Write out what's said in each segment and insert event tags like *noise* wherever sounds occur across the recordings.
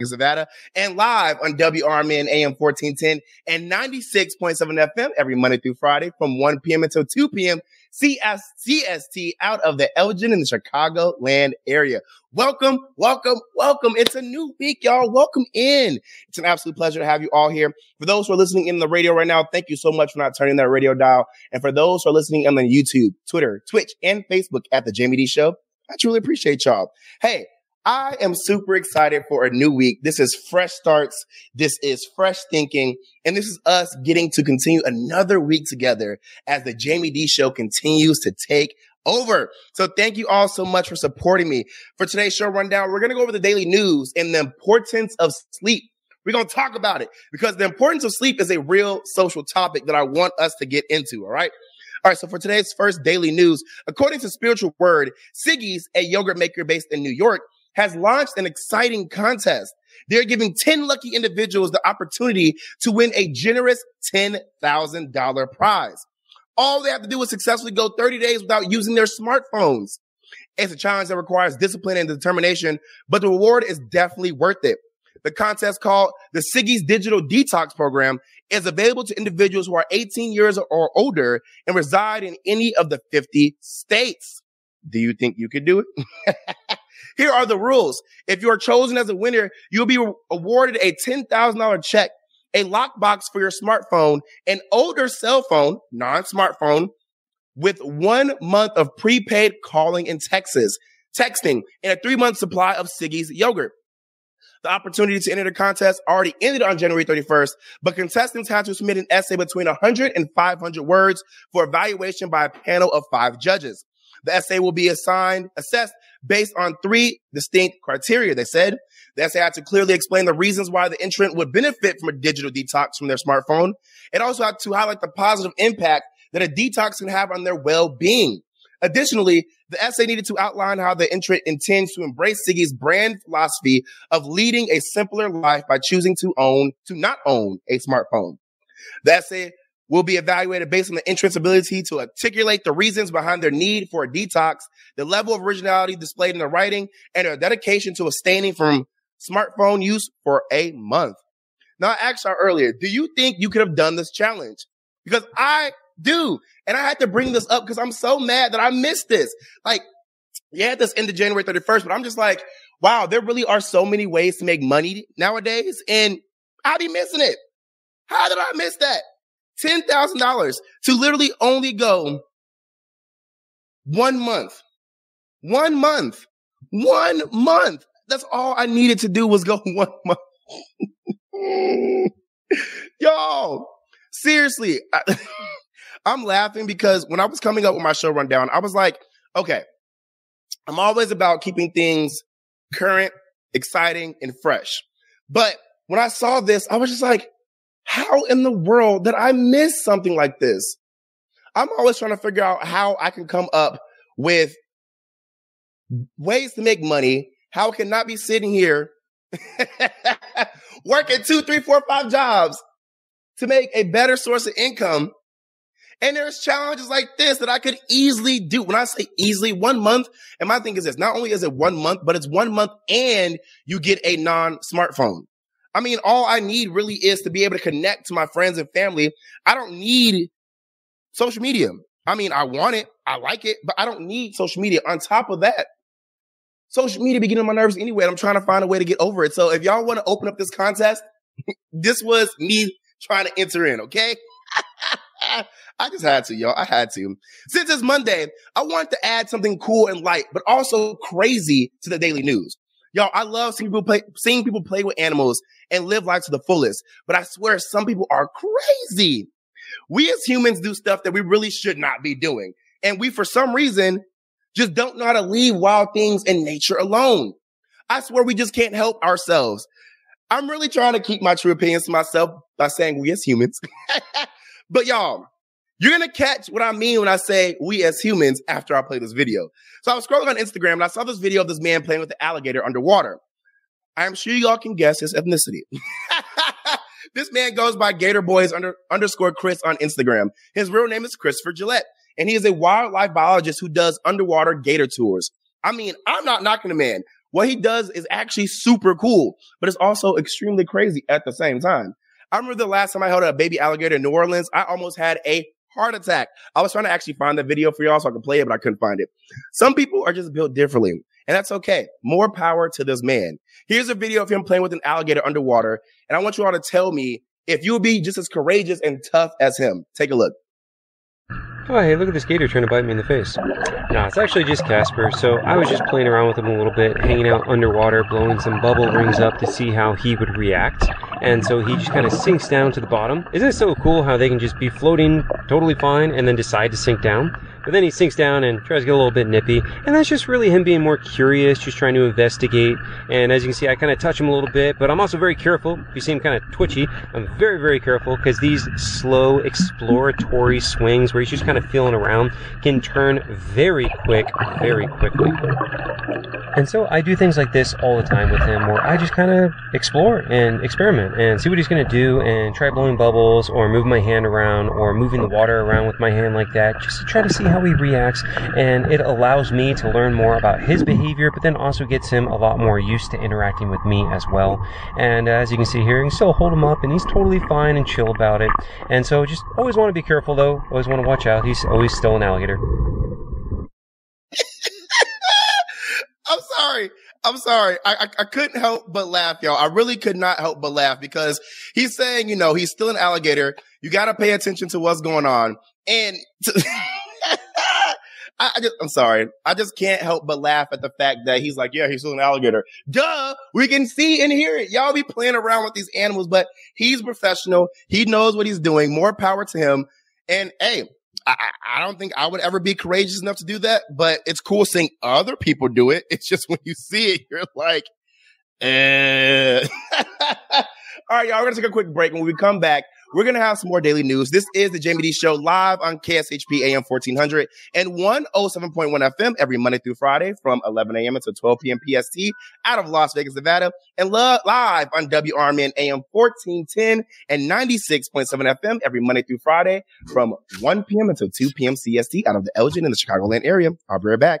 Nevada, and live on WRMN AM 1410 and 96.7 FM every Monday through Friday from 1 p.m. until 2 p.m. CS, CST out of the Elgin in the Chicago land area. Welcome, welcome, welcome. It's a new week, y'all. Welcome in. It's an absolute pleasure to have you all here. For those who are listening in the radio right now, thank you so much for not turning that radio dial. And for those who are listening on the YouTube, Twitter, Twitch, and Facebook at the Jaime Dee Show, I truly appreciate y'all. Hey, I am super excited for a new week. This is fresh starts. This is fresh thinking. And this is us getting to continue another week together as the Jaime Dee show continues to take over. So thank you all so much for supporting me. For today's show rundown, we're going to go over the daily news and the importance of sleep. We're going to talk about it because the importance of sleep is a real social topic that I want us to get into. All right. All right. So for today's first daily news, according to Spiritual Word, Siggi's, a yogurt maker based in New York, has launched an exciting contest. They're giving 10 lucky individuals the opportunity to win a generous $10,000 prize. All they have to do is successfully go 30 days without using their smartphones. It's a challenge that requires discipline and determination, but the reward is definitely worth it. The contest called the Siggi's Digital Detox Program is available to individuals who are 18 years or older and reside in any of the 50 states. Do you think you could do it? *laughs* Here are the rules. If you are chosen as a winner, you'll be awarded a $10,000 check, a lockbox for your smartphone, an older cell phone, non-smartphone, with one month of prepaid calling in Texas, texting, and a three month supply of Siggi's yogurt. The opportunity to enter the contest already ended on January 31st, but contestants had to submit an essay between 100 and 500 words for evaluation by a panel of five judges. The essay will be assigned, assessed based on three distinct criteria. They said the essay had to clearly explain the reasons why the entrant would benefit from a digital detox from their smartphone. It also had to highlight the positive impact that a detox can have on their well-being. Additionally, the essay needed to outline how the entrant intends to embrace Siggi's brand philosophy of leading a simpler life by choosing to own, to not own a smartphone. The essay will be evaluated based on the entrant's ability to articulate the reasons behind their need for a detox, the level of originality displayed in the writing, and their dedication to abstaining from smartphone use for a month. Now, I asked you earlier, do you think you could have done this challenge? Because I do. And I had to bring this up because I'm so mad that I missed this. Like, yeah, this ended January 31st, but I'm just like, wow, there really are so many ways to make money nowadays. And I'll be missing it. How did I miss that? $10,000 to literally only go one month. One month. One month. That's all I needed to do was go *laughs* one month. *laughs* Y'all, seriously, I, *laughs* I'm laughing because when I was coming up with my show rundown, I was like, okay, I'm always about keeping things current, exciting, and fresh. But when I saw this, I was just like, how in the world did I miss something like this? I'm always trying to figure out how I can come up with ways to make money, how can I cannot be sitting here *laughs* working two, three, four, five jobs to make a better source of income. And there's challenges like this that I could easily do. When I say easily, one month, and my thing is this, not only is it one month, but it's one month and you get a non-smartphone. I mean, all I need really is to be able to connect to my friends and family. I don't need social media. I mean, I want it, I like it, but I don't need social media. On top of that, social media be getting my nerves anyway. I'm trying to find a way to get over it. So if y'all want to open up this contest, *laughs* this was me trying to enter in, okay? *laughs* I just had to, y'all. I had to. Since it's Monday, I wanted to add something cool and light, but also crazy to the daily news. Y'all, I love seeing people play, seeing people play with animals and live life to the fullest. But I swear some people are crazy. We as humans do stuff that we really should not be doing. And we, for some reason, just don't know how to leave wild things in nature alone. I swear we just can't help ourselves. I'm really trying to keep my true opinions to myself by saying we as humans. *laughs* but y'all, you're to catch what I mean when I say we as humans after I play this video. So I was scrolling on Instagram and I saw this video of this man playing with the alligator underwater. I'm sure y'all can guess his ethnicity. *laughs* this man goes by Gator Boys under, underscore Chris on Instagram. His real name is Christopher Gillette, and he is a wildlife biologist who does underwater gator tours. I mean, I'm not knocking the man. What he does is actually super cool, but it's also extremely crazy at the same time. I remember the last time I held a baby alligator in New Orleans, I almost had a heart attack. I was trying to actually find the video for y'all so I could play it, but I couldn't find it. Some people are just built differently, and that's okay. More power to this man. Here's a video of him playing with an alligator underwater, and I want you all to tell me if you would be just as courageous and tough as him. Take a look. Oh, hey, look at this gator trying to bite me in the face. No, it's actually just Casper. So I was just playing around with him a little bit, hanging out underwater, blowing some bubble rings up to see how he would react. And so he just kind of sinks down to the bottom. Isn't it so cool how they can just be floating totally fine and then decide to sink down? But then he sinks down and tries to get a little bit nippy. And that's just really him being more curious, just trying to investigate. And as you can see, I kind of touch him a little bit, but I'm also very careful. If you see him kind of twitchy, I'm very, very careful because these slow exploratory swings where he's just kind of feeling around can turn very quick, very quickly. And so I do things like this all the time with him where I just kind of explore and experiment and see what he's going to do and try blowing bubbles or move my hand around or moving the water around with my hand like that just to try to see how he reacts. And it allows me to learn more about his behavior, but then also gets him a lot more used to interacting with me as well. And as you can see here, you can still hold him up and he's totally fine and chill about it. And so just always want to be careful though. Always want to watch out. He's always still an alligator. *laughs* I'm sorry. I'm sorry. I, I, I couldn't help but laugh, y'all. I really could not help but laugh because he's saying, you know, he's still an alligator. You got to pay attention to what's going on. And *laughs* to, I, I, just, I'm sorry. I just can't help but laugh at the fact that he's like, yeah, he's still an alligator. Duh. We can see and hear it. Y'all be playing around with these animals, but he's professional. He knows what he's doing. More power to him. And hey, I, I don't think I would ever be courageous enough to do that, but it's cool seeing other people do it. *laughs* It's just when you see it, you're like, eh. *laughs* All right, y'all, we're to take a quick break. When we come back, we're to have some more daily news. This is the Jaime Dee Show live on KSHP AM 1400 and 107.1 FM every Monday through Friday from 11 a.m. until 12 p.m. PST out of Las Vegas, Nevada, and lo- live on WRMN AM 1410 and 96.7 FM every Monday through Friday from 1 p.m. until 2 p.m. CST out of the Elgin in the Chicagoland area. I'll be right back.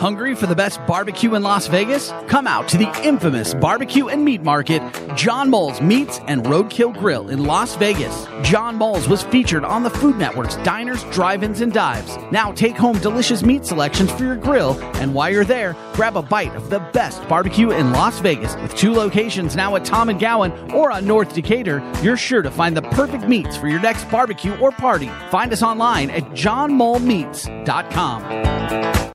Hungry for the best barbecue in Las Vegas? Come out to the infamous barbecue and meat market, John Mull's Meats and Roadkill Grill in Las Vegas. John Mull's was featured on the Food Network's Diners, Drive-Ins, and Dives. Now take home delicious meat selections for your grill, and while you're there, grab a bite of the best barbecue in Las Vegas. With two locations now at Tom and Gowan or on North Decatur, you're sure to find the perfect meats for your next barbecue or party. Find us online at johnmullmeats.com.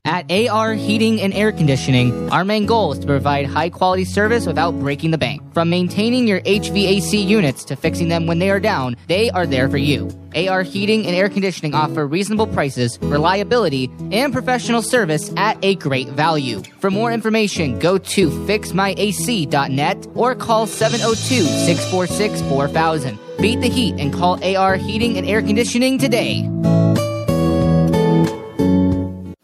At AR Heating and Air Conditioning, our main goal is to provide high quality service without breaking the bank. From maintaining your HVAC units to fixing them when they are down, they are there for you. AR Heating and Air Conditioning offer reasonable prices, reliability, and professional service at a great value. For more information, go to fixmyac.net or call 702 646 4000. Beat the heat and call AR Heating and Air Conditioning today.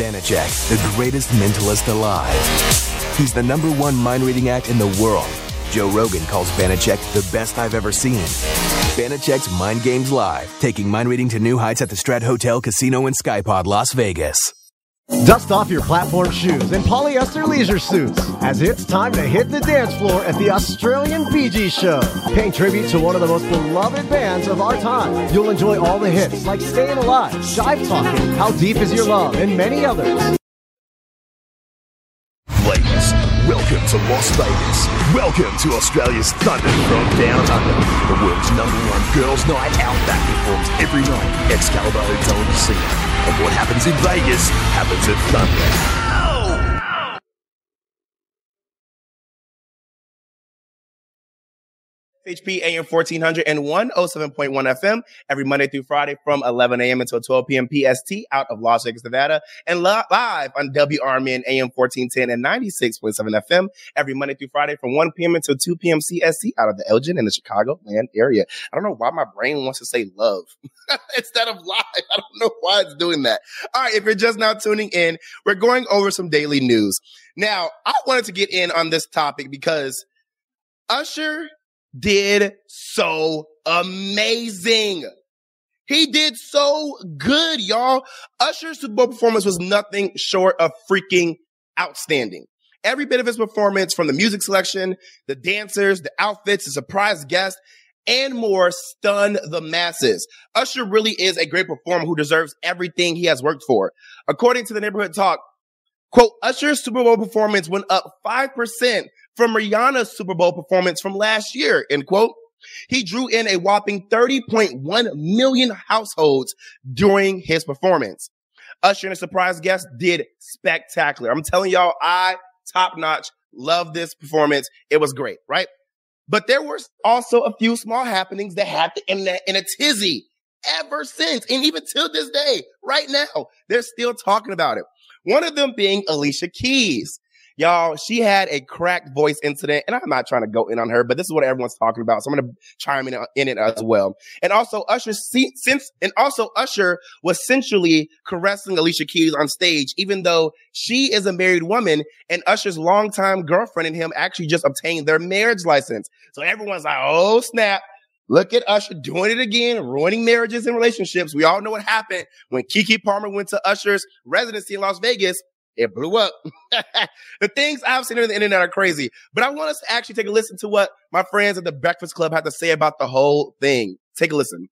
Banachek, the greatest mentalist alive. He's the number one mind reading act in the world. Joe Rogan calls Banachek the best I've ever seen. Banachek's Mind Games Live, taking mind reading to new heights at the Strat Hotel, Casino, and Skypod, Las Vegas. Dust off your platform shoes and polyester leisure suits, as it's time to hit the dance floor at the Australian Gees Show. Paying tribute to one of the most beloved bands of our time, you'll enjoy all the hits like Staying Alive, Jive Talking, How Deep Is Your Love, and many others. Welcome to Las Vegas. Welcome to Australia's Thunder from Down Under. The world's number one girls' night out that performs every night. Excalibur Hotel and Casino. And what happens in Vegas happens at Thunder. HP AM 1400 and 107.1 FM every Monday through Friday from 11 a.m. until 12 p.m. PST out of Las Vegas, Nevada, and li- live on WRMN AM 1410 and 96.7 FM every Monday through Friday from 1 p.m. until 2 p.m. CST out of the Elgin and the Chicago land area. I don't know why my brain wants to say love *laughs* instead of live. I don't know why it's doing that. All right. If you're just now tuning in, we're going over some daily news. Now, I wanted to get in on this topic because Usher did so amazing. He did so good, y'all. Usher's Super Bowl performance was nothing short of freaking outstanding. Every bit of his performance from the music selection, the dancers, the outfits, the surprise guest, and more stunned the masses. Usher really is a great performer who deserves everything he has worked for. According to the neighborhood talk, quote, Usher's Super Bowl performance went up 5% from Rihanna's Super Bowl performance from last year, end quote. He drew in a whopping 30.1 million households during his performance. Usher and a surprise guest did spectacular. I'm telling y'all, I top notch love this performance. It was great, right? But there were also a few small happenings that had the internet in a tizzy ever since. And even till this day, right now, they're still talking about it. One of them being Alicia Keys. Y'all, she had a cracked voice incident, and I'm not trying to go in on her, but this is what everyone's talking about. So I'm going to chime in, in it as well. And also Usher, since, and also Usher was sensually caressing Alicia Keys on stage, even though she is a married woman and Usher's longtime girlfriend and him actually just obtained their marriage license. So everyone's like, oh snap. Look at Usher doing it again, ruining marriages and relationships. We all know what happened when Keke Palmer went to Usher's residency in Las Vegas it blew up. *laughs* the things I've seen on the internet are crazy, but I want us to actually take a listen to what my friends at the Breakfast Club had to say about the whole thing. Take a listen.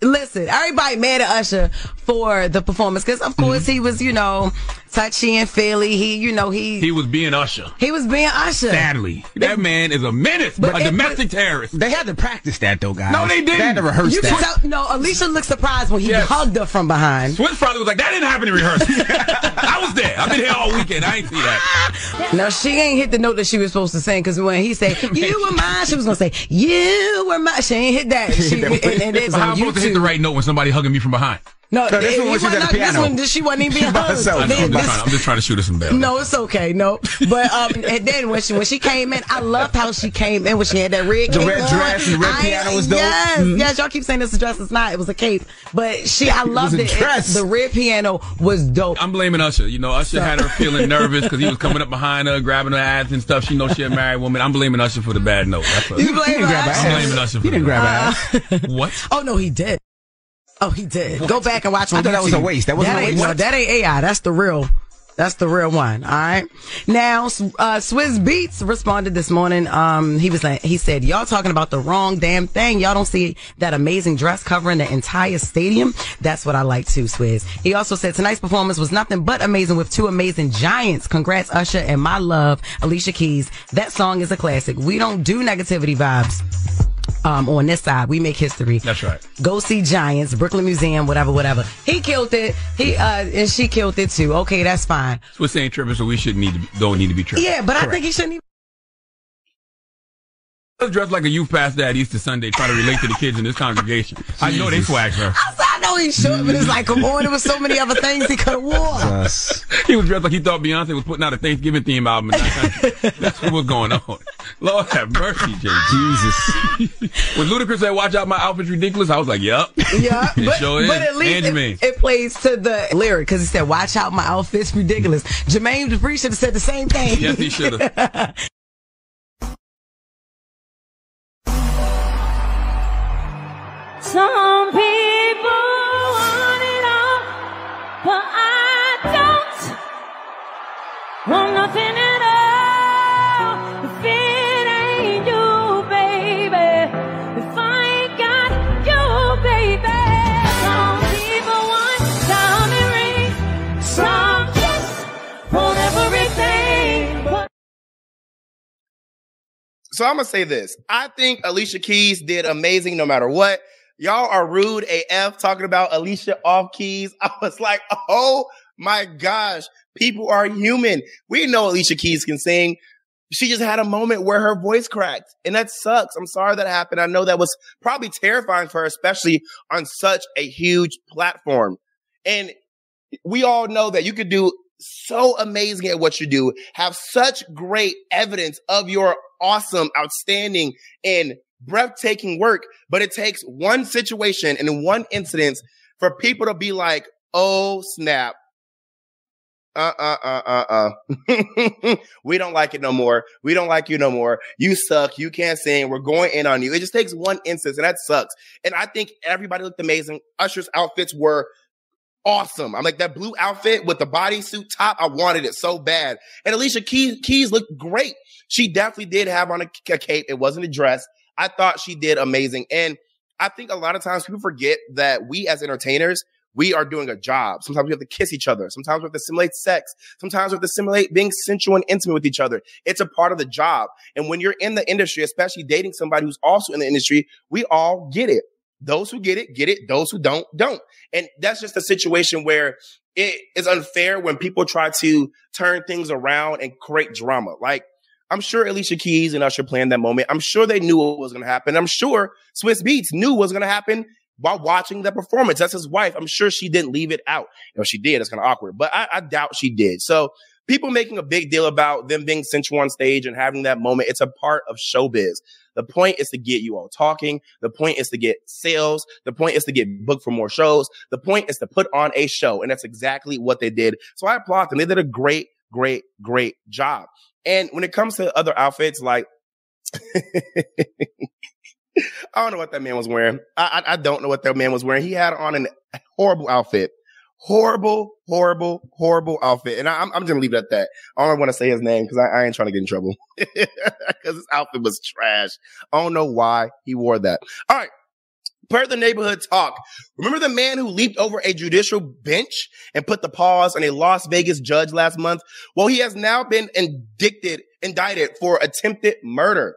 Listen, everybody mad at Usher for the performance because, of course, mm-hmm. he was, you know, touchy and feely. He, you know, he he was being Usher. He was being Usher. Sadly, that man is a menace, but a domestic terrorist. They had to practice that though, guys. No, they didn't. They had to rehearse you that. Tell, no, Alicia looked surprised when he yes. hugged her from behind. Swizz probably was like, "That didn't happen in rehearsal." *laughs* I was there. I've been here all weekend. I ain't see that. No, she ain't hit the note that she was supposed to sing because when he said *laughs* "You were mine," she was gonna say "You were mine." She ain't hit that. She, and, and it's so hit the right note when somebody hugging me from behind? No, no this, one, she not, this one, she wasn't even being hugged. so, I'm, just trying, I'm just trying to shoot her some bells. No, it's okay. No, but um, *laughs* and then when she when she came in, I loved how she came in when she had that red the red on. dress and the red I, piano was dope. Yes, mm-hmm. yes. Y'all keep saying this dress is not. It was a cape, but she I loved it. it. it. The red piano was dope. I'm blaming Usher. You know, Usher so. had her feeling *laughs* nervous because he was coming up behind her, grabbing her ass and stuff. She knows she a married woman. I'm blaming Usher for the bad note. That's what you blame Usher. I'm blaming Usher. For he didn't grab her ass. What? *laughs* Oh no, he did. Oh, he did. What? Go back and watch. I thought that was a waste. That wasn't that a waste. No, that ain't AI. That's the real. That's the real one. All right. Now, uh, Swizz Beatz responded this morning. Um, he was like, he said, y'all talking about the wrong damn thing. Y'all don't see that amazing dress covering the entire stadium. That's what I like too, Swizz. He also said tonight's performance was nothing but amazing with two amazing giants. Congrats, Usher and my love, Alicia Keys. That song is a classic. We don't do negativity vibes. Um, on this side. We make history. That's right. Go see Giants, Brooklyn Museum, whatever, whatever. He killed it. He uh, and she killed it too. Okay, that's fine. Swizz ain't tripping, so we shouldn't need to be, don't need to be tripping. Yeah, but I think he shouldn't. Even- dressed like a youth pastor at Easter Sunday, trying to relate to the kids in this congregation. I know they swag her. I know he should, but it's like, come on, there was so many other things he could have wore. Yes. He was dressed like he thought Beyonce was putting out a Thanksgiving theme album. In that country. That's what was going on. Lord have mercy, Jay. Jesus. when Ludacris said, "Watch out, my outfit's ridiculous," I was like, "Yep." Yeah, it but, sure is. but at least And it, it plays to the lyric because he said, "Watch out, my outfit's ridiculous." Jermaine Dupri should have said the same thing. Yes, he should have. Some people want nothing at all. If it ain't you, baby, if I ain't got you, baby. Some people want diamond rings, some just want everything. So I'm gonna say this. I think Alicia Keys did amazing no matter what. Y'all are rude AF talking about Alicia off keys. *laughs* I was like, oh my gosh, people are human. We know Alicia Keys can sing. She just had a moment where her voice cracked and that sucks. I'm sorry that happened. I know that was probably terrifying for her, especially on such a huge platform. And we all know that you could do so amazing at what you do, have such great evidence of your awesome, outstanding, and breathtaking work, but it takes one situation and one incident for people to be like, oh snap. Uh uh uh uh uh. *laughs* we don't like it no more. We don't like you no more. You suck. You can't sing. We're going in on you. It just takes one instance, and that sucks. And I think everybody looked amazing. Usher's outfits were awesome. I'm like that blue outfit with the bodysuit top. I wanted it so bad. And Alicia Keys, Keys looked great. She definitely did have on a, a cape. It wasn't a dress. I thought she did amazing. And I think a lot of times people forget that we as entertainers, we are doing a job. Sometimes we have to kiss each other. Sometimes we have to simulate sex. Sometimes we have to simulate being sensual and intimate with each other. It's a part of the job. And when you're in the industry, especially dating somebody who's also in the industry, we all get it. Those who get it, get it. Those who don't, don't. And that's just a situation where it is unfair when people try to turn things around and create drama. Like, I'm sure Alicia Keys and Usher planned that moment. I'm sure they knew what was going to happen. I'm sure Swizz Beatz knew what was going to happen while watching the performance. That's his wife. I'm sure she didn't leave it out. You she did. It's kind of awkward, but I, I doubt she did. So people making a big deal about them being sensual on stage and having that moment. It's a part of showbiz. The point is to get you all talking. The point is to get sales. The point is to get booked for more shows. The point is to put on a show. And that's exactly what they did. So I applaud them. They did a great, great, great job. And when it comes to other outfits, like, *laughs* *laughs* I don't know what that man was wearing. I, I, I don't know what that man was wearing. He had on an horrible outfit. Horrible, horrible, horrible outfit. And I, I'm, I'm just gonna leave it at that. I don't want to say his name because I, I ain't trying to get in trouble. *laughs* Because his outfit was trash. I don't know why he wore that. All right. Per the neighborhood talk, remember the man who leaped over a judicial bench and put the pause on a Las Vegas judge last month? Well, he has now been indicted, indicted for attempted murder.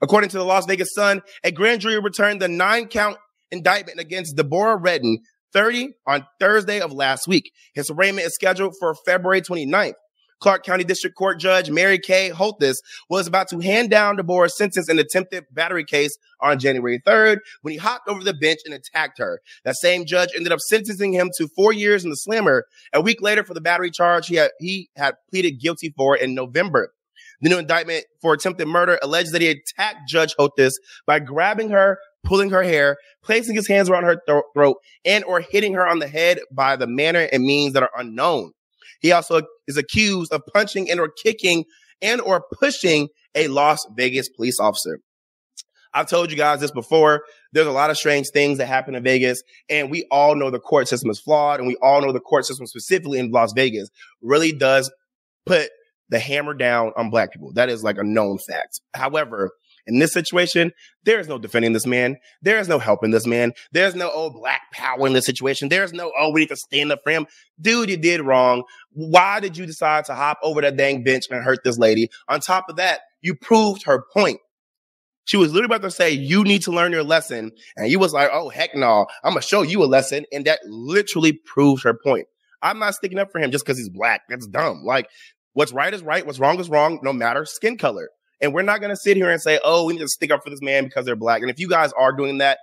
According to the Las Vegas Sun, a grand jury returned the nine count indictment against Deobra Redden, 30, on Thursday of last week. His arraignment is scheduled for February 29th. Clark County District Court Judge Mary Kay Holthus was about to hand down Deobra's sentence in attempted battery case on January 3rd when he hopped over the bench and attacked her. That same judge ended up sentencing him to four years in the slammer. A week later for the battery charge he had, he had pleaded guilty for in November. The new indictment for attempted murder alleges that he attacked Judge Holthus by grabbing her, pulling her hair, placing his hands around her thro- throat, and or hitting her on the head by the manner and means that are unknown. He also is accused of punching and or kicking and or pushing a Las Vegas police officer. I've told you guys this before. There's a lot of strange things that happen in Vegas, and we all know the court system is flawed, and we all know the court system specifically in Las Vegas really does put the hammer down on black people. That is like a known fact. However, in this situation, there is no defending this man. There is no helping this man. There's no, oh, black power in this situation. There's no, oh, we need to stand up for him. Dude, you did wrong. Why did you decide to hop over that dang bench and hurt this lady? On top of that, you proved her point. She was literally about to say, you need to learn your lesson. And you was like, oh, heck no, I'm going to show you a lesson. And that literally proves her point. I'm not sticking up for him just because he's black. That's dumb. Like, what's right is right. What's wrong is wrong, no matter skin color. And we're not going to sit here and say, oh, we need to stick up for this man because they're black. And if you guys are doing that,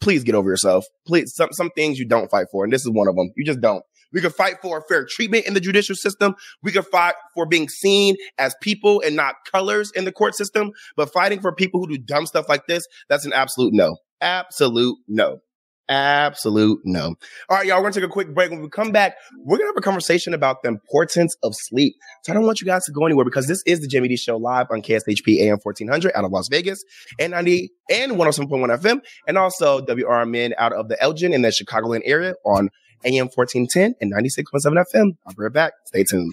please get over yourself. Please, some, some things you don't fight for. And this is one of them. You just don't. We could fight for fair treatment in the judicial system. We could fight for being seen as people and not colors in the court system. But fighting for people who do dumb stuff like this, that's an absolute no. Absolute no. Absolute no. All right, y'all, we're gonna take a quick break. When we come back, we're gonna have a conversation about the importance of sleep. So I don't want you guys to go anywhere because this is the Jimmy D Show live on KSHP AM 1400 out of Las Vegas and 90 and 107.1 FM and also WRMN out of the Elgin in the Chicagoland area on AM 1410 and 96.7 FM. I'll be right back. Stay tuned.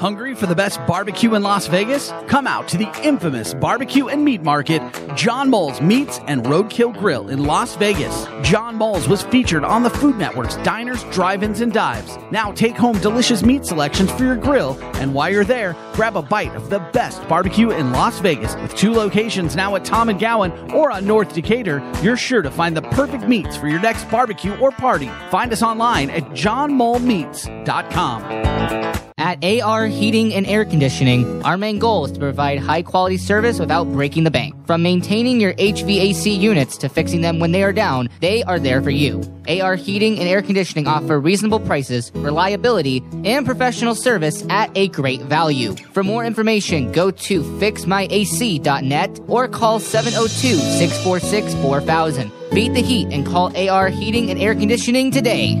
Hungry for the best barbecue in Las Vegas? Come out to the infamous barbecue and meat market, John Mull's Meats and Roadkill Grill in Las Vegas. John Mull's was featured on the Food Network's Diners, Drive-Ins, and Dives. Now take home delicious meat selections for your grill, and while you're there, grab a bite of the best barbecue in Las Vegas. With two locations now at Tom and Gowan or on North Decatur, you're sure to find the perfect meats for your next barbecue or party. Find us online at johnmullmeats.com. At AR Heating and Air Conditioning, our main goal is to provide high quality service without breaking the bank. From maintaining your HVAC units to fixing them when they are down, they are there for you. AR Heating and Air Conditioning offer reasonable prices, reliability, and professional service at a great value. For more information, go to fixmyac.net or call 702 646 4000. Beat the heat and call AR Heating and Air Conditioning today.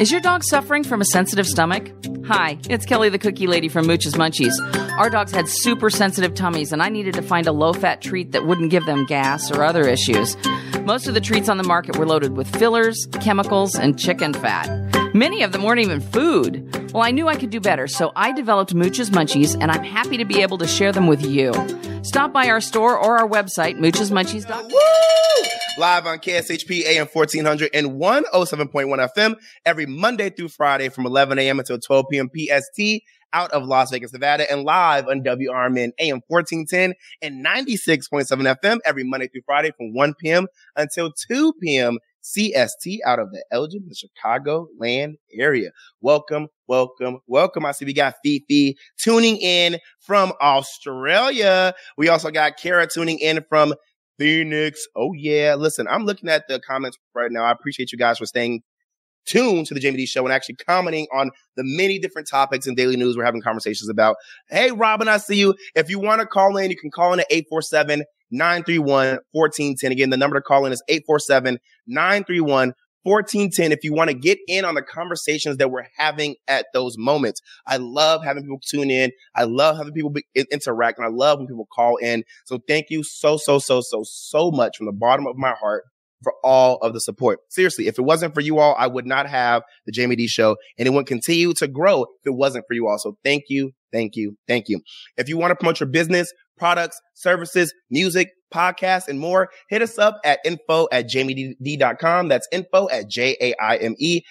Is your dog suffering from a sensitive stomach? Hi, it's Kelly the Cookie Lady from Mooch's Munchies. Our dogs had super sensitive tummies, and I needed to find a low fat treat that wouldn't give them gas or other issues. Most of the treats on the market were loaded with fillers, chemicals, and chicken fat. Many of them weren't even food. Well, I knew I could do better, so I developed Mooch's Munchies, and I'm happy to be able to share them with you. Stop by our store or our website, moochesmunchies.com. Live on KSHP AM 1400 and 107.1 FM every Monday through Friday from 11 a.m. until 12 p.m. PST out of Las Vegas, Nevada, and live on WRMN AM 1410 and 96.7 FM every Monday through Friday from 1 p.m. until 2 p.m. CST out of the Elgin, the Chicago land area. Welcome, welcome, welcome. I see we got Fifi tuning in from Australia. We also got Kara tuning in from Phoenix. Oh yeah. Listen, I'm looking at the comments right now. I appreciate you guys for staying tuned to the Jaime Dee show and actually commenting on the many different topics in daily news we're having conversations about. Hey, Robin, I see you. If you want to call in, you can call in at 847 931 1410. Again, the number to call in is 847 931 1410 if you want to get in on the conversations that we're having at those moments. I love having people tune in. I love having people be, interact and I love when people call in. So thank you so, so, so, so, so much from the bottom of my heart for all of the support. Seriously, if it wasn't for you all, I would not have the Jaime Dee show and it would continue to grow if it wasn't for you all. So thank you. Thank you. Thank you. If you want to promote your business, products, services, music, podcasts, and more, hit us up at info at jaimedee.com. That's info at J-A-I-M-E-D-E-E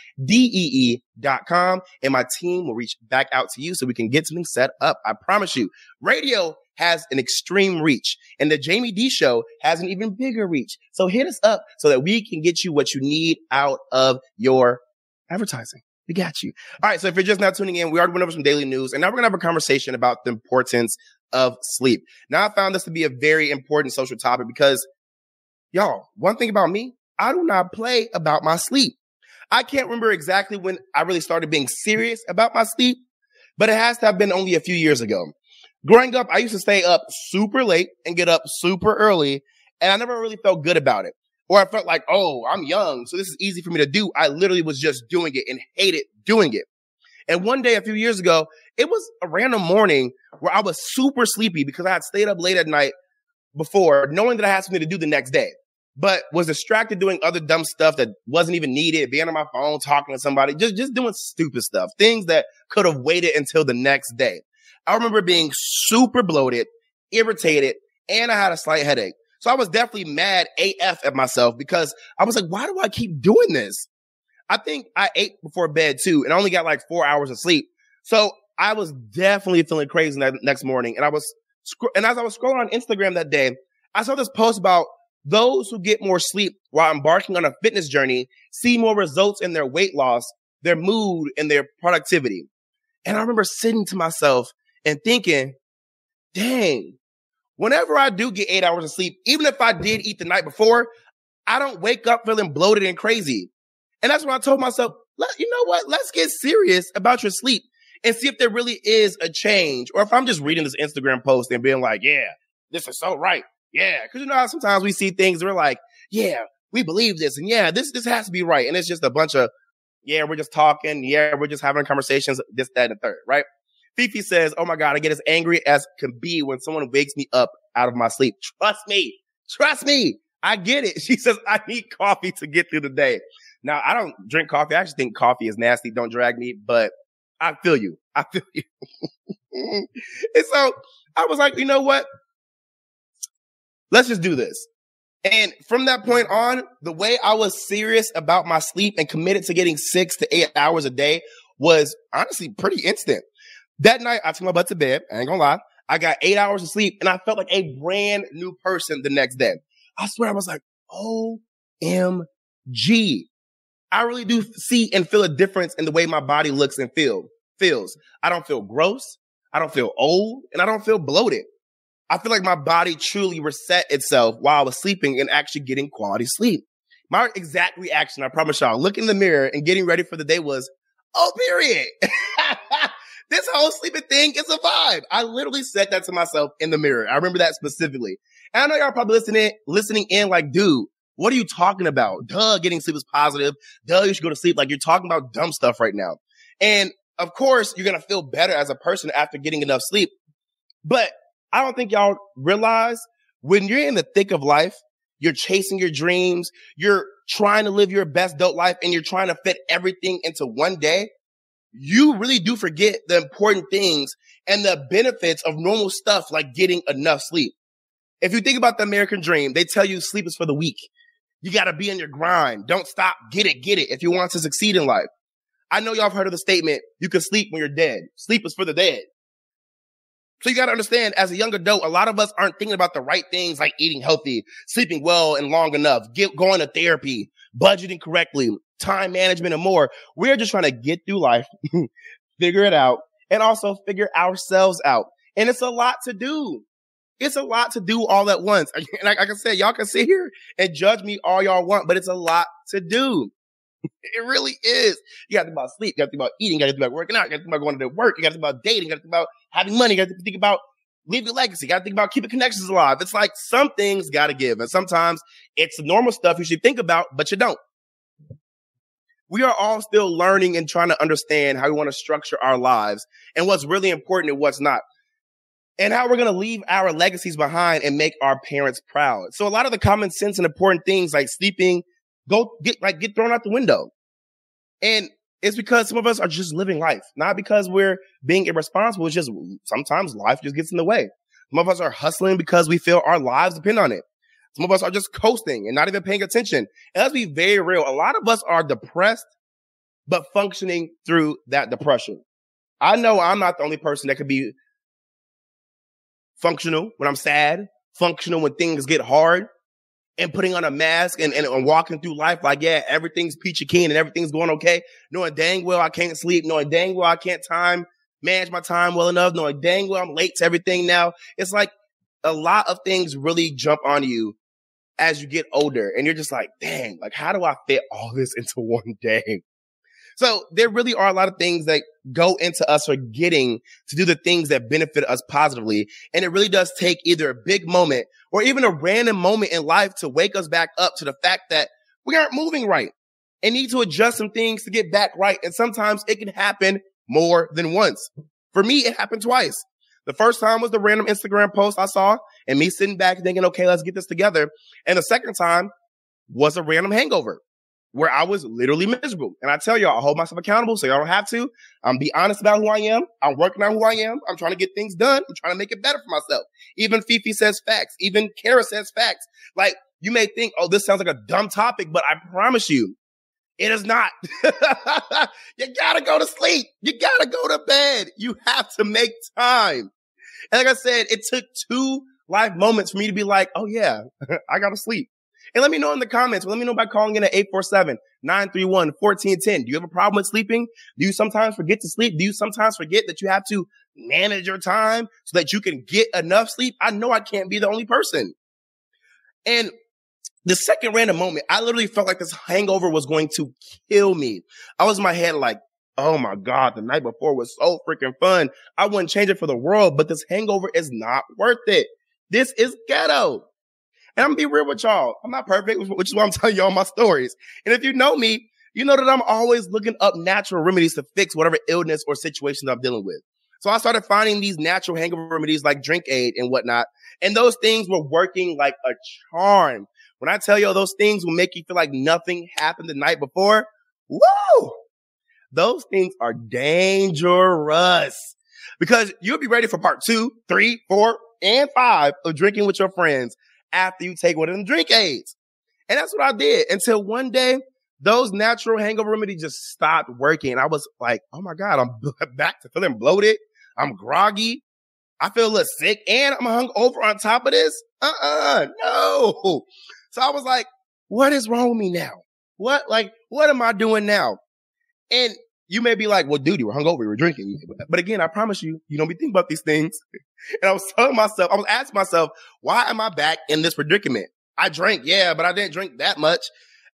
dot com. And my team will reach back out to you so we can get something set up. I promise you, radio has an extreme reach and the Jaime Dee show has an even bigger reach. So hit us up so that we can get you what you need out of your advertising. We got you. All right. So if you're just now tuning in, we already went over some daily news and now we're going to have a conversation about the importance of sleep. Now I found this to be a very important social topic because y'all, one thing about me, I do not play about my sleep. I can't remember exactly when I really started being serious about my sleep, but it has to have been only a few years ago. Growing up, I used to stay up super late and get up super early, and I never really felt good about it. Or I felt like, oh, I'm young, so this is easy for me to do. I literally was just doing it and hated doing it. And one day, a few years ago, it was a random morning where I was super sleepy because I had stayed up late at night before, knowing that I had something to do the next day, but was distracted doing other dumb stuff that wasn't even needed, being on my phone, talking to somebody, just, just doing stupid stuff, things that could have waited until the next day. I remember being super bloated, irritated, and I had a slight headache. So I was definitely mad AF at myself because I was like, why do I keep doing this? I think I ate before bed too, and I only got like four hours of sleep. So I was definitely feeling crazy that next morning. And I was, sc- and as I was scrolling on Instagram that day, I saw this post about those who get more sleep while embarking on a fitness journey see more results in their weight loss, their mood, and their productivity. And I remember sitting to myself and thinking, dang, whenever I do get eight hours of sleep, even if I did eat the night before, I don't wake up feeling bloated and crazy. And that's when I told myself, you know what? Let's get serious about your sleep and see if there really is a change. Or if I'm just reading this Instagram post and being like, yeah, this is so right. Yeah. Cause you know how sometimes we see things, we're like, yeah, we believe this. And yeah, this, this has to be right. And it's just a bunch of, yeah, we're just talking. Yeah, we're just having conversations, this, that, and the third, right? Fifi says, Oh my God, I get as angry as can be when someone wakes me up out of my sleep. Trust me. Trust me. I get it. *laughs* She says, I need coffee to get through the day. Now, I don't drink coffee. I actually think coffee is nasty. Don't drag me, but I feel you. I feel you. *laughs* and so I was like, you know what? Let's just do this. And from that point on, the way I was serious about my sleep and committed to getting six to eight hours a day was honestly pretty instant. That night, I took my butt to bed. I ain't gonna lie. I got eight hours of sleep and I felt like a brand new person the next day. I swear I was like, OMG. I really do see and feel a difference in the way my body looks and feel feels. I don't feel gross. I don't feel old and I don't feel bloated. I feel like my body truly reset itself while I was sleeping and actually getting quality sleep. My exact reaction, I promise y'all, looking in the mirror and getting ready for the day was, oh, period. *laughs* this whole sleeping thing is a vibe. I literally said that to myself in the mirror. I remember that specifically. And I know y'all probably listening, listening in like, dude, what are you talking about? Duh, getting sleep is positive. Duh, you should go to sleep. Like you're talking about dumb stuff right now. And of course, you're going to feel better as a person after getting enough sleep. But I don't think y'all realize when you're in the thick of life, you're chasing your dreams, you're trying to live your best adult life and you're trying to fit everything into one day. You really do forget the important things and the benefits of normal stuff like getting enough sleep. If you think about the American dream, they tell you sleep is for the weak. You got to be in your grind. Don't stop. Get it. Get it. If you want to succeed in life. I know y'all have heard of the statement, you can sleep when you're dead. Sleep is for the dead. So you got to understand, as a young adult, a lot of us aren't thinking about the right things like eating healthy, sleeping well and long enough, get going to therapy, budgeting correctly, time management and more. We're just trying to get through life, *laughs* figure it out, and also figure ourselves out. And it's a lot to do. It's a lot to do all at once. *laughs* And like, like I said, y'all can sit here and judge me all y'all want, but it's a lot to do. *laughs* It really is. You got to think about sleep. You got to think about eating. You got to think about working out. You got to think about going to work. You got to think about dating. You got to think about having money. You got to think about leaving a legacy. You got to think about keeping connections alive. It's like some things got to give. And sometimes it's normal stuff you should think about, but you don't. We are all still learning and trying to understand how we want to structure our lives and what's really important and what's not. and how we're going to leave our legacies behind and make our parents proud. So a lot of the common sense and important things like sleeping go get like get thrown out the window. And it's because some of us are just living life, not because we're being irresponsible. It's just sometimes life just gets in the way. Some of us are hustling because we feel our lives depend on it. Some of us are just coasting and not even paying attention. And let's be very real. A lot of us are depressed, but functioning through that depression. I know I'm not the only person that could be functional when I'm sad, functional when things get hard, and putting on a mask and, and, and, walking through life like, yeah, everything's peachy keen and everything's going okay. Knowing dang well I can't sleep, knowing dang well I can't time, manage my time well enough, knowing dang well I'm late to everything now. It's like a lot of things really jump on you as you get older and you're just like, dang, like how do I fit all this *laughs* into one day? So there really are a lot of things that go into us forgetting to do the things that benefit us positively. And it really does take either a big moment or even a random moment in life to wake us back up to the fact that we aren't moving right and need to adjust some things to get back right. And sometimes it can happen more than once. For me, it happened twice. The first time was the random Instagram post I saw and me sitting back thinking, okay, let's get this together. And the second time was a random hangover where I was literally miserable. And I tell y'all, I hold myself accountable so y'all don't have to. I'm be honest about who I am. I'm working on who I am. I'm trying to get things done. I'm trying to make it better for myself. Even Fifi says facts. Even Kara says facts. Like you may think, oh, this sounds like a dumb topic, but I promise you, it is not. *laughs* you gotta go to sleep. You gotta go to bed. You have to make time. And like I said, it took two life moments for me to be like, oh yeah, *laughs* I gotta sleep. And let me know in the comments. Let me know by calling in at 847-931-1410. Do you have a problem with sleeping? Do you sometimes forget to sleep? Do you sometimes forget that you have to manage your time so that you can get enough sleep? I know I can't be the only person. And the second random moment, I literally felt like this hangover was going to kill me. I was in my head like, oh my God, the night before was so freaking fun. I wouldn't change it for the world, but this hangover is not worth it. This is ghetto. And I'm gonna be real with y'all. I'm not perfect, *laughs* which is why I'm telling y'all my stories. And if you know me, you know that I'm always looking up natural remedies to fix whatever illness or situation I'm dealing with. So I started finding these natural hangover remedies like drink aid and whatnot. And those things were working like a charm. When I tell you those things will make you feel like nothing happened the night before, woo! Those things are dangerous because you'll be ready for part two, three, four, and five of drinking with your friends after you take one of them drink aids. And that's what I did until one day those natural hangover remedies just stopped working. I was like, oh my God, I'm *laughs* back to feeling bloated. I'm groggy. I feel a little sick and I'm hung over on top of this. Uh-uh, no. So I was like, what is wrong with me now? What, like, what am I doing now? And you may be like, well, dude, you were hungover, you were drinking. But again, I promise you, you don't be thinking about these things. *laughs* And I was telling myself, I was asking myself, why am I back in this predicament? I drank, yeah, but I didn't drink that much.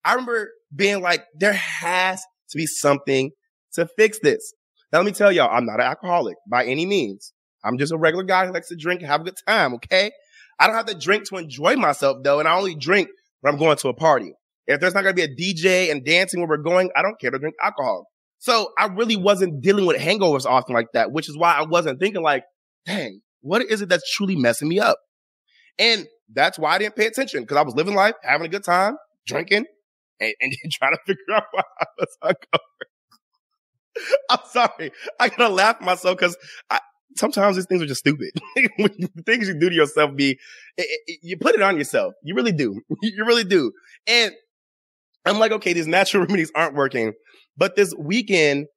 I remember being like, there has to be something to fix this. Now, let me tell y'all, I'm not an alcoholic by any means. I'm just a regular guy who likes to drink and have a good time, okay? I don't have to drink to enjoy myself though, and I only drink when I'm going to a party. If there's not going to be a DJ and dancing where we're going, I don't care to drink alcohol. So I really wasn't dealing with hangovers often like that, which is why I wasn't thinking like, dang, what is it that's truly messing me up? And that's why I didn't pay attention because I was living life, having a good time, drinking, and, and *laughs* trying to figure out why I was hungover. *laughs* I'm sorry. I gotta laugh at myself because sometimes these things are just stupid. *laughs* Things you do to yourself be, it, it, you put it on yourself. You really do. you really do. And I'm like, okay, these natural *laughs* remedies aren't working. But this weekend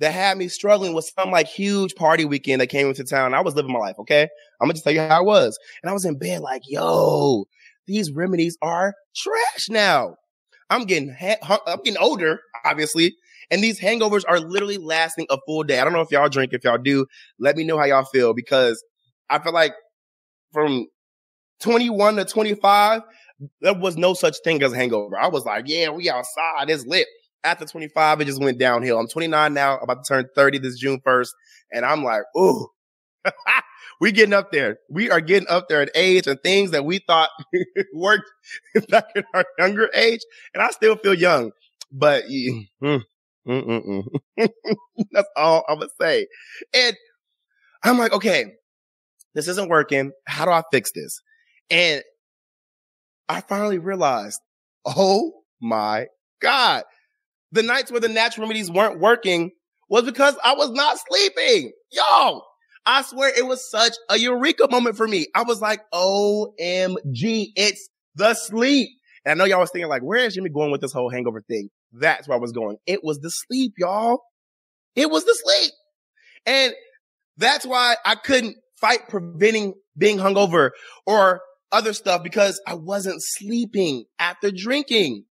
that had me struggling was some like huge party weekend that came into town. I was living my life. Okay. I'm gonna just tell you how I was. And I was in bed like, yo, these remedies are trash now. I'm getting, ha- I'm getting older, obviously. And these hangovers are literally lasting a full day. I don't know if y'all drink. If y'all do, let me know how y'all feel because I feel like from 21 to 25, there was no such thing as hangover. I was like, yeah, we outside. It's lit. After 25, it just went downhill. I'm 29 now, about to turn 30 this June 1st. And I'm like, ooh, *laughs* we getting up there. We are getting up there in age and things that we thought *laughs* worked *laughs* back in our younger age. And I still feel young, but mm. that's all I'm going to say. And I'm like, okay, this isn't working. How do I fix this? And I finally realized, oh my God, the nights where the natural remedies weren't working was because I was not sleeping. Yo, I swear it was such a eureka moment for me. I was like, OMG, it's the sleep. And I know y'all was thinking like, where is Jimmy going with this whole hangover thing? That's where I was going. It was the sleep, y'all. It was the sleep. And that's why I couldn't fight preventing being hungover or other stuff because I wasn't sleeping after drinking.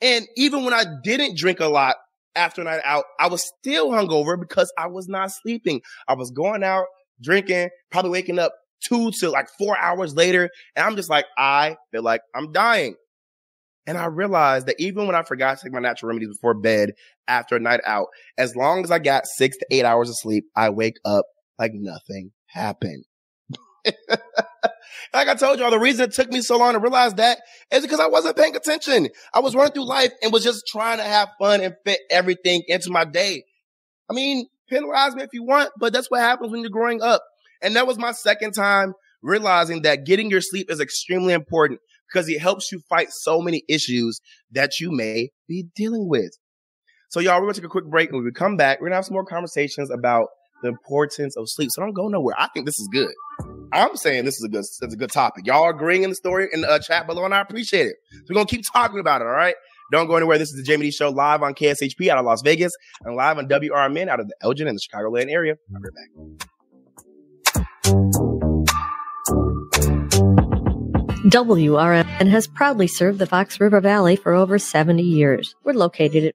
And even when I didn't drink a lot after a night out, I was still hungover because I was not sleeping. I was going out, drinking, probably waking up two to like four hours later. And I'm just like, I feel like I'm dying. And I realized that even when I forgot to take my natural remedies before bed after a night out, as long as I got six to eight hours of sleep, I wake up like nothing happened. *laughs* like I told y'all, the reason it took me so long to realize that is because I wasn't paying attention. I was running through life and was just trying to have fun and fit everything into my day. I mean, penalize me if you want, but that's what happens when you're growing up. And that was my second time realizing that getting your sleep is extremely important because it helps you fight so many issues that you may be dealing with. So y'all, we're to take a quick break and when we come back, we're to have some more conversations about the importance of sleep. So don't go nowhere. I think this is good. I'm saying this is a good, it's a good topic. Y'all are agreeing in the story in the uh, chat below, and I appreciate it. So we're gonna keep talking about it. All right. Don't go anywhere. This is the Jaime Dee Show live on KSHP out of Las Vegas and live on WRMN out of the Elgin and the Chicagoland area. I'll be right back. WRMN has proudly served the Fox River Valley for over 70 years. We're located at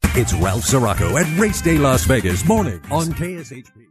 It's Ralph Sirocco at Race Day Las Vegas morning on KSHP.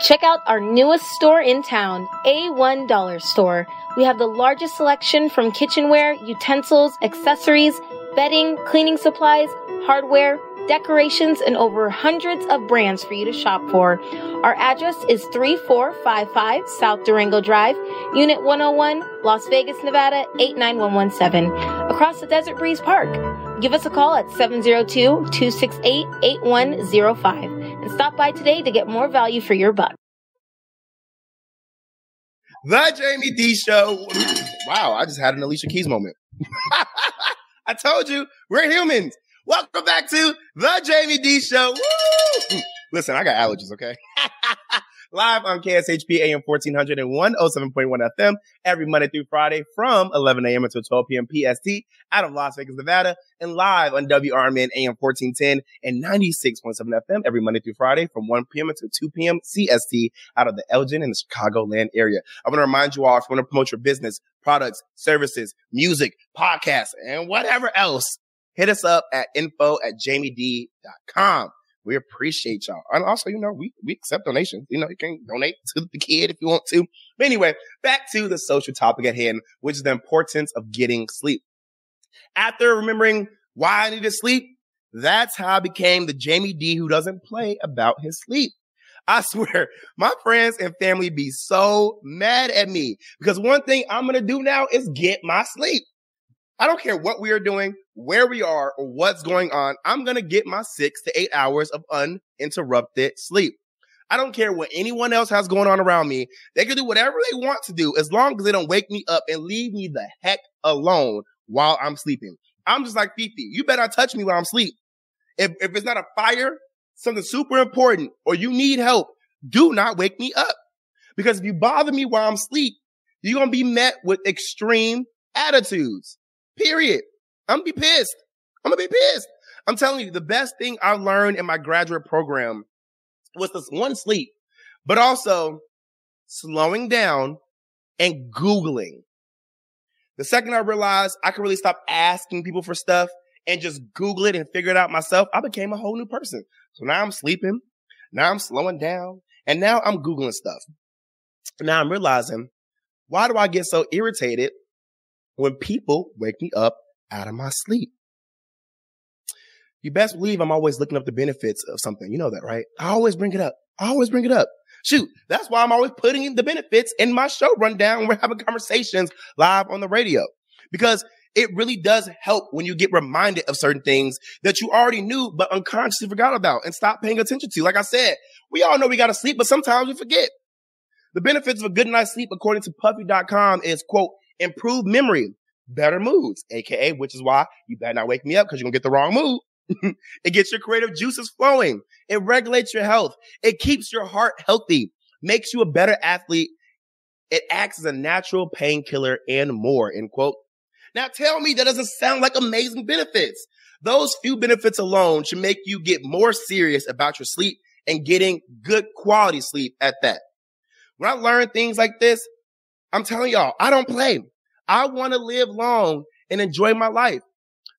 Check out our newest store in town, A1 Dollar Store. We have the largest selection from kitchenware, utensils, accessories, bedding, cleaning supplies, hardware, decorations, and over hundreds of brands for you to shop for. Our address is 3455 South Durango Drive, Unit 101, Las Vegas, Nevada 89117, across the Desert Breeze Park. Give us a call at 702-268-8105 and stop by today to get more value for your buck. The Jaime Dee Show. *clears throat* Wow, I just had an Alicia Keys moment. *laughs* I told you, we're humans. Welcome back to the Jaime Dee Show. Woo! *clears throat* Listen, I got allergies, okay? *laughs* Live on KSHP AM 1400 and 107.1 FM every Monday through Friday from 11 a.m. until 12 p.m. PST out of Las Vegas, Nevada, and live on WRMN AM 1410 and 96.7 FM every Monday through Friday from 1 p.m. until 2 p.m. CST out of the Elgin and the Chicagoland area. I want to remind you all if you want to promote your business, products, services, music, podcasts, and whatever else, hit us up at info at jaimedee.com. We appreciate y'all. And also, you know, we, we accept donations. You know, you can donate *laughs* to the kid if you want to. But anyway, back to the social topic at hand, which is the importance of getting sleep. After remembering why I needed sleep, that's how I became the Jaime Dee who doesn't play about his sleep. I *laughs* swear, my friends and family be so mad at me because one thing I'm going to do now is get my sleep. I don't care what we are doing, where we are, or what's going on. I'm going to get my six to eight hours of uninterrupted sleep. I don't care what anyone else has going on around me. They can do whatever they want to do as long as they don't wake me up and leave me the heck alone while I'm sleeping. I'm just like Fifi. You better not touch me while I'm asleep. If, if it's not a fire, something super important, or you need help, do not wake me up. Because if you bother me while I'm asleep, you're going to be met with extreme attitudes. Period. I'm to be pissed. I'm to be pissed. I'm telling you, the best thing I learned in my graduate program was this one sleep, but also slowing down and Googling. The second I realized I could really stop asking people for stuff and just Google it and figure it out myself, I became a whole new person. So now I'm sleeping. Now I'm slowing down and now I'm Googling stuff. Now I'm realizing why do I get so irritated when people wake me up out of my sleep? You best believe I'm always looking up the benefits of something. You know that, right? I always bring it up. I always bring it up. Shoot, that's why I'm always putting the benefits in my show rundown. We're having conversations live on the radio because it really does help when you get reminded of certain things that you already knew, but unconsciously forgot about and stop paying attention to. Like I said, we all know we got to sleep, but sometimes we forget. The benefits of a good night's sleep, according to puffy.com is quote, improved memory, better moods, aka, which is why you better not wake me up because you're to get the wrong mood. *laughs* it gets your creative juices flowing. It regulates your health. It keeps your heart healthy, makes you a better athlete. It acts as a natural painkiller and more, end quote. Now tell me that doesn't sound like amazing benefits. Those few benefits alone should make you get more serious about your sleep and getting good quality sleep at that. When I learn things like this, I'm telling y'all, I don't play. I want to live long and enjoy my life.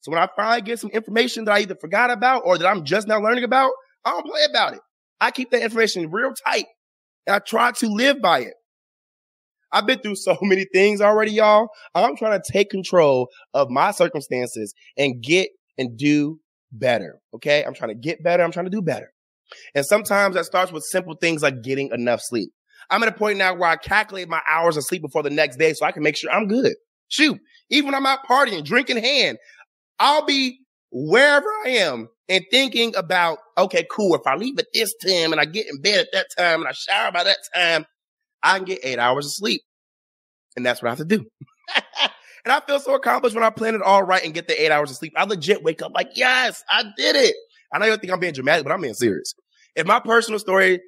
So when I finally get some information that I either forgot about or that I'm just now learning about, I don't play about it. I keep that information real tight and I try to live by it. I've been through *laughs* so many things already, y'all. I'm trying to take control of my circumstances and get and do better. Okay. I'm trying to get better. I'm trying to do better. And sometimes that starts with simple things like getting enough sleep. I'm at a point now where I calculate my hours of sleep before the next day so I can make sure I'm good. Shoot, even when I'm out partying, drinking hand, I'll be wherever I am and thinking about, okay, cool. If I leave at this time and I get in bed at that time and I shower by that time, I can get eight hours of sleep. And that's what I have to do. *laughs* and I feel so accomplished when I plan it all right and get the eight hours of sleep. I legit wake up like, yes, I did it. I know you think I'm being dramatic, but I'm being serious. If my personal story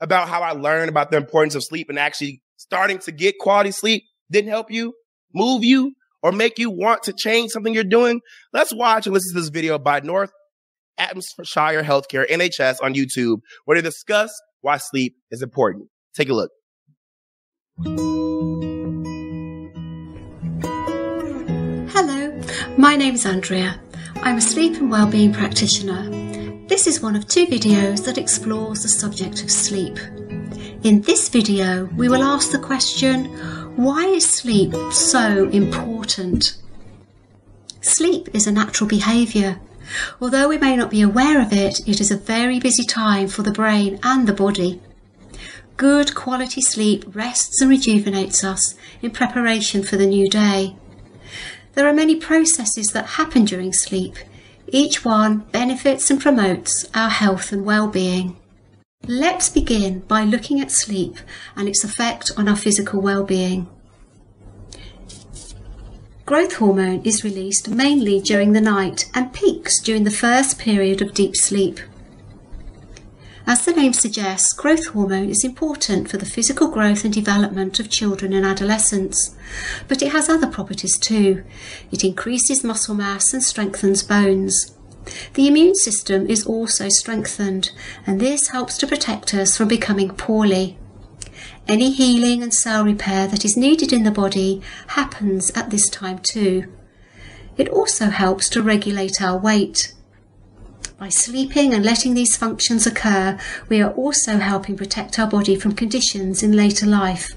about how I learned about the importance of sleep and actually starting to get quality sleep didn't help you, move you, or make you want to change something you're doing, let's watch and listen to this video by North Atmosshire Healthcare NHS on YouTube, where they discuss why sleep is important. Take a look. Hello, my name is Andrea. I'm a sleep and wellbeing practitioner. This is one of two videos that explores the subject of sleep. In this video, we will ask the question why is sleep so important? Sleep is a natural behaviour. Although we may not be aware of it, it is a very busy time for the brain and the body. Good quality sleep rests and rejuvenates us in preparation for the new day. There are many processes that happen during sleep. Each one benefits and promotes our health and well-being. Let's begin by looking at sleep and its effect on our physical well-being. Growth hormone is released mainly during the night and peaks during the first period of deep sleep. As the name suggests, growth hormone is important for the physical growth and development of children and adolescents, but it has other properties too. It increases muscle mass and strengthens bones. The immune system is also strengthened, and this helps to protect us from becoming poorly. Any healing and cell repair that is needed in the body happens at this time too. It also helps to regulate our weight. By sleeping and letting these functions occur, we are also helping protect our body from conditions in later life,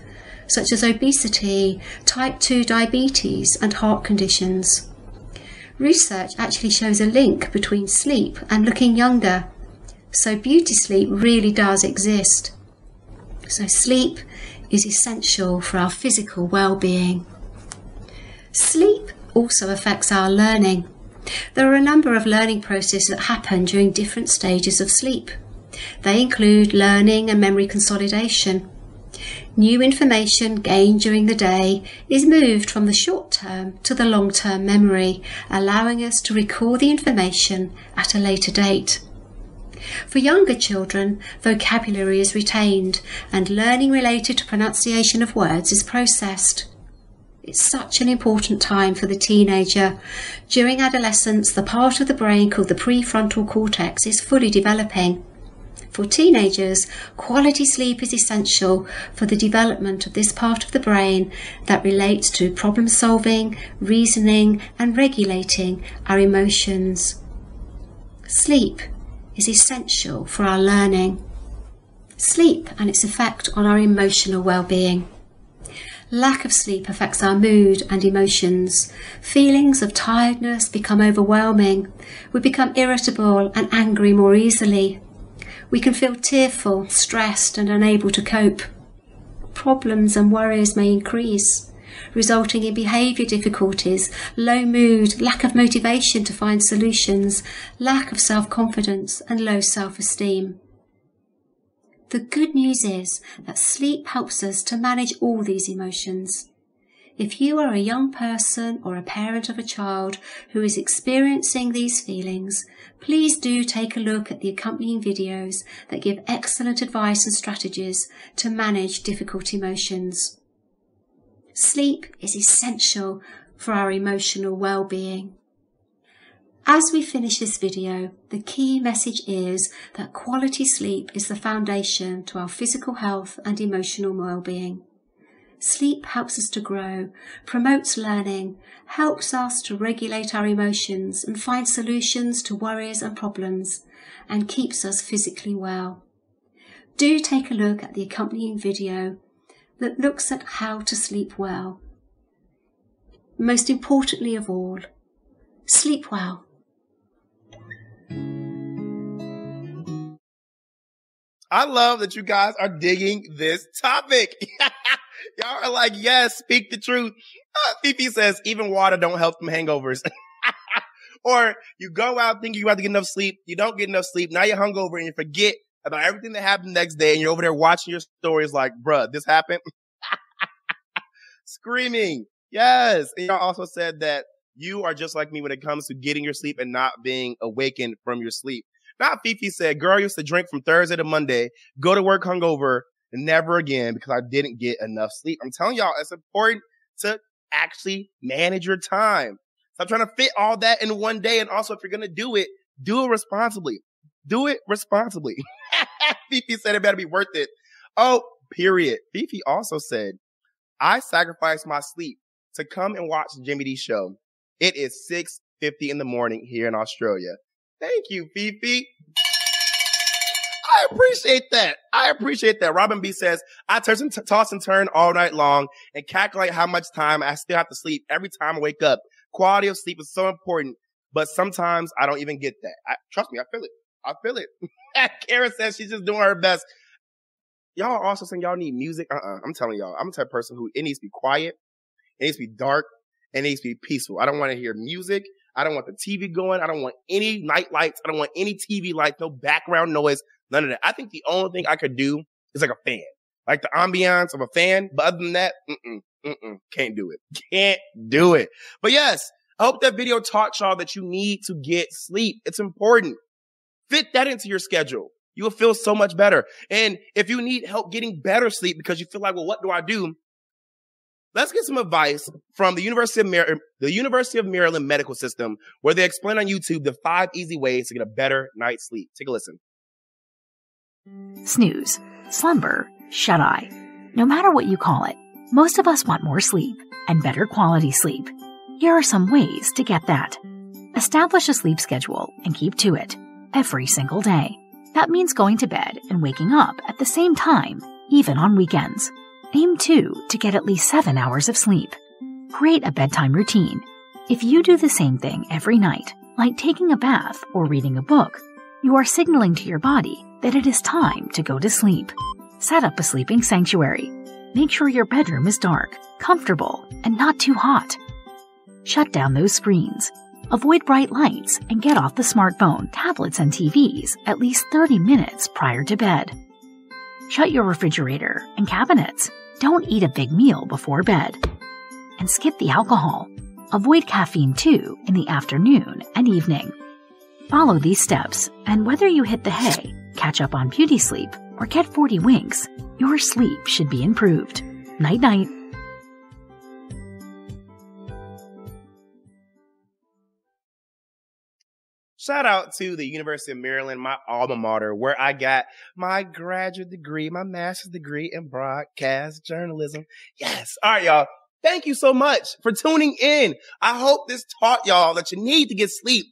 such as obesity, type 2 diabetes, and heart conditions. Research actually shows a link between sleep and looking younger, so beauty sleep really does exist. So, sleep is essential for our physical well being. Sleep also affects our learning. There are a number of learning processes that happen during different stages of sleep. They include learning and memory consolidation. New information gained during the day is moved from the short term to the long term memory, allowing us to recall the information at a later date. For younger children, vocabulary is retained and learning related to pronunciation of words is processed. It's such an important time for the teenager. During adolescence, the part of the brain called the prefrontal cortex is fully developing. For teenagers, quality sleep is essential for the development of this part of the brain that relates to problem solving, reasoning, and regulating our emotions. Sleep is essential for our learning. Sleep and its effect on our emotional well-being. Lack of sleep affects our mood and emotions. Feelings of tiredness become overwhelming. We become irritable and angry more easily. We can feel tearful, stressed, and unable to cope. Problems and worries may increase, resulting in behaviour difficulties, low mood, lack of motivation to find solutions, lack of self confidence, and low self esteem. The good news is that sleep helps us to manage all these emotions. If you are a young person or a parent of a child who is experiencing these feelings, please do take a look at the accompanying videos that give excellent advice and strategies to manage difficult emotions. Sleep is essential for our emotional well-being. As we finish this video, the key message is that quality sleep is the foundation to our physical health and emotional well-being. Sleep helps us to grow, promotes learning, helps us to regulate our emotions and find solutions to worries and problems, and keeps us physically well. Do take a look at the accompanying video that looks at how to sleep well. Most importantly of all, sleep well. I love that you guys are digging this topic. *laughs* Y'all are like, yes, speak the truth. Uh, Fifi says, even water don't help from hangovers. *laughs* or you go out thinking you have to get enough sleep. You don't get enough sleep. Now you're hungover and you forget about everything that happened the next day. And you're over there watching your stories like, bruh, this happened. *laughs* Screaming. Yes. And y'all also said that you are just like me when it comes to getting your sleep and not being awakened from your sleep. Not Fifi said, girl used to drink from Thursday to Monday, go to work hungover, never again because I didn't get enough sleep. I'm telling y'all, it's important to actually manage your time. Stop trying to fit all that in one day. And also, if you're going to do it, do it responsibly. Do it responsibly. *laughs* Fifi said it better be worth it. Oh, period. Fifi also said, I sacrificed my sleep to come and watch Jimmy D show. It is 6.50 in the morning here in Australia. Thank you, Fifi. I appreciate that. I appreciate that. Robin B says, I and, toss and turn all night long and calculate how much time I still have to sleep every time I wake up. Quality of sleep is so important, but sometimes I don't even get that. I, trust me, I feel it. I feel it. *laughs* Kara says she's just doing her best. Y'all also saying y'all need music. Uh-uh. I'm telling y'all, I'm the type of person who it needs to be quiet. It needs to be dark. It needs to be peaceful. I don't want to hear music. I don't want the TV going. I don't want any night lights. I don't want any TV lights, no background noise, none of that. I think the only thing I could do is like a fan, like the ambiance of a fan. But other than that, mm-mm, mm-mm, can't do it. *laughs* Can't do it. But yes, I hope that video taught y'all that you need to get sleep. It's important. Fit that into your schedule. You will feel so much better. And if you need help getting better sleep because you feel like, well, what do I do? Let's get some advice from the University of Mar- the University of Maryland Medical System, where they explain on YouTube the five easy ways to get a better night's sleep. Take a listen. Snooze, slumber, shut eye. No matter what you call it, most of us want more sleep and better quality sleep. Here are some ways to get that. Establish a sleep schedule and keep to it every single day. That means going to bed and waking up at the same time, even on weekends. Aim too to get at least seven hours of sleep. Create a bedtime routine. If you do the same thing every night, like taking a bath or reading a book, you are signaling to your body that it is time to go to sleep. Set up a sleeping sanctuary. Make sure your bedroom is dark, comfortable, and not too hot. Shut down those screens. Avoid bright lights and get off the smartphone, tablets, and TVs at least 30 minutes prior to bed. Shut your refrigerator and cabinets. Don't eat a big meal before bed. And skip the alcohol. Avoid caffeine too in the afternoon and evening. Follow these steps, and whether you hit the hay, catch up on beauty sleep, or get 40 winks, your sleep should be improved. Night night. Shout out to the University of Maryland, my alma mater, where I got my graduate degree, my master's degree in broadcast journalism. Yes. All right, y'all. Thank you so much for tuning in. I hope this taught y'all that you need to get sleep.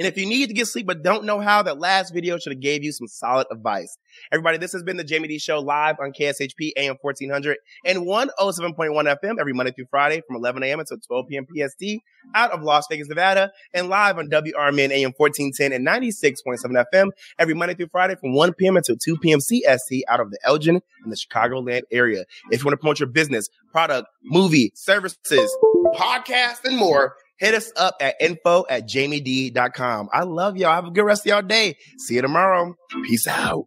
And if you need to get sleep but don't know how, that last video should have gave you some solid advice. Everybody, this has been the Jaime Dee Show live on KSHP AM 1400 and 107.1 FM every Monday through Friday from 11 a.m. until 12 p.m. PST out of Las Vegas, Nevada, and live on WRMN AM 1410 and 96.7 FM every Monday through Friday from 1 p.m. until 2 p.m. CST out of the Elgin and the Chicagoland area. If you want to promote your business, product, movie, services, podcast, and more, hit us up at info at jaimedee.com. I love y'all. Have a good rest of y'all day. See you tomorrow. Peace out.